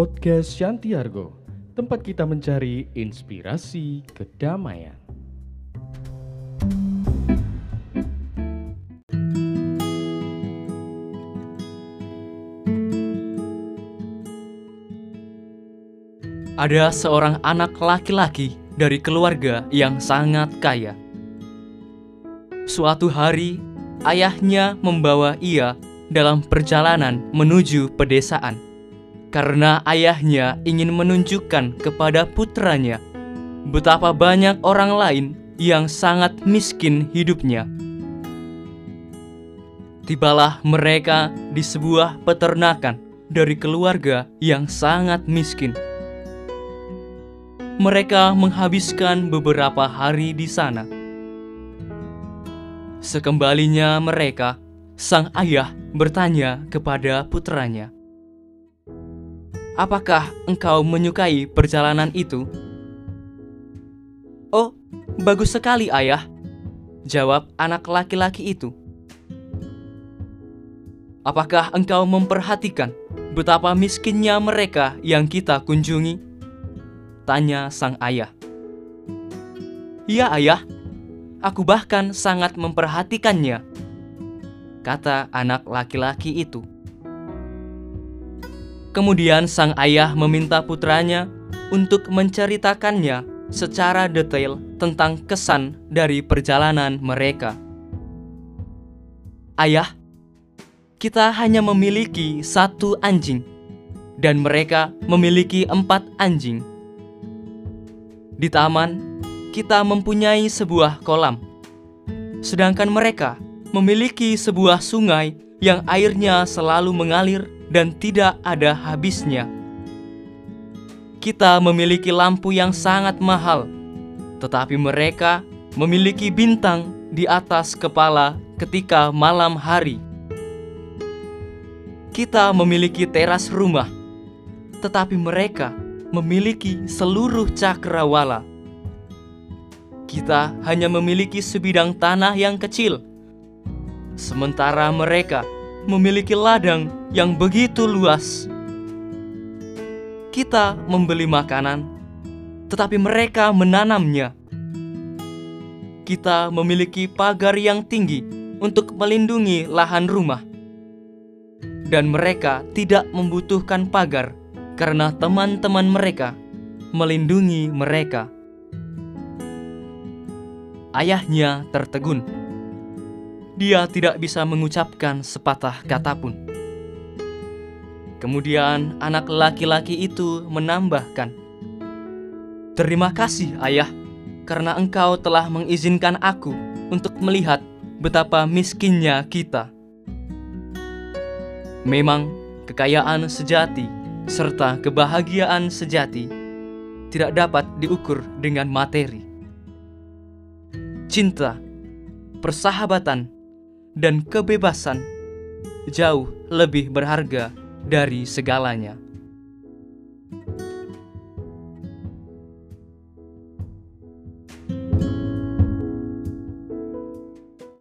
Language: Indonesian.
Podcast Shantiargo, tempat kita mencari inspirasi kedamaian. Ada seorang anak laki-laki dari keluarga yang sangat kaya. Suatu hari, ayahnya membawa ia dalam perjalanan menuju pedesaan karena ayahnya ingin menunjukkan kepada putranya betapa banyak orang lain yang sangat miskin hidupnya. Tibalah mereka di sebuah peternakan dari keluarga yang sangat miskin mereka menghabiskan beberapa hari di sana. Sekembalinya mereka, sang ayah bertanya kepada putranya, "Apakah engkau menyukai perjalanan itu?" "Oh, bagus sekali, ayah," jawab anak laki-laki itu. "Apakah engkau memperhatikan betapa miskinnya mereka yang kita kunjungi?" Tanya sang ayah. Iya ayah, aku bahkan sangat memperhatikannya, kata anak laki-laki itu. Kemudian sang ayah meminta putranya untuk menceritakannya secara detail tentang kesan dari perjalanan mereka. Ayah, kita hanya memiliki satu anjing, dan mereka memiliki empat anjing. Di taman, kita mempunyai sebuah kolam, sedangkan mereka memiliki sebuah sungai yang airnya selalu mengalir dan tidak ada habisnya. Kita memiliki lampu yang sangat mahal, tetapi mereka memiliki bintang di atas kepala ketika malam hari. Kita memiliki teras rumah, tetapi mereka memiliki seluruh cakrawala. Kita hanya memiliki sebidang tanah yang kecil, sementara mereka memiliki ladang yang begitu luas. Kita membeli makanan, tetapi mereka menanamnya. Kita memiliki pagar yang tinggi untuk melindungi lahan rumah, dan mereka tidak membutuhkan pagar karena teman-teman mereka melindungi mereka. Ayahnya tertegun. Dia tidak bisa mengucapkan sepatah kata pun. Kemudian anak laki-laki itu menambahkan, "Terima kasih, Ayah, karena engkau telah mengizinkan aku untuk melihat betapa miskinnya kita." Memang, kekayaan sejati serta kebahagiaan sejati tidak dapat diukur dengan materi. Cinta, persahabatan, dan kebebasan jauh lebih berharga dari segalanya.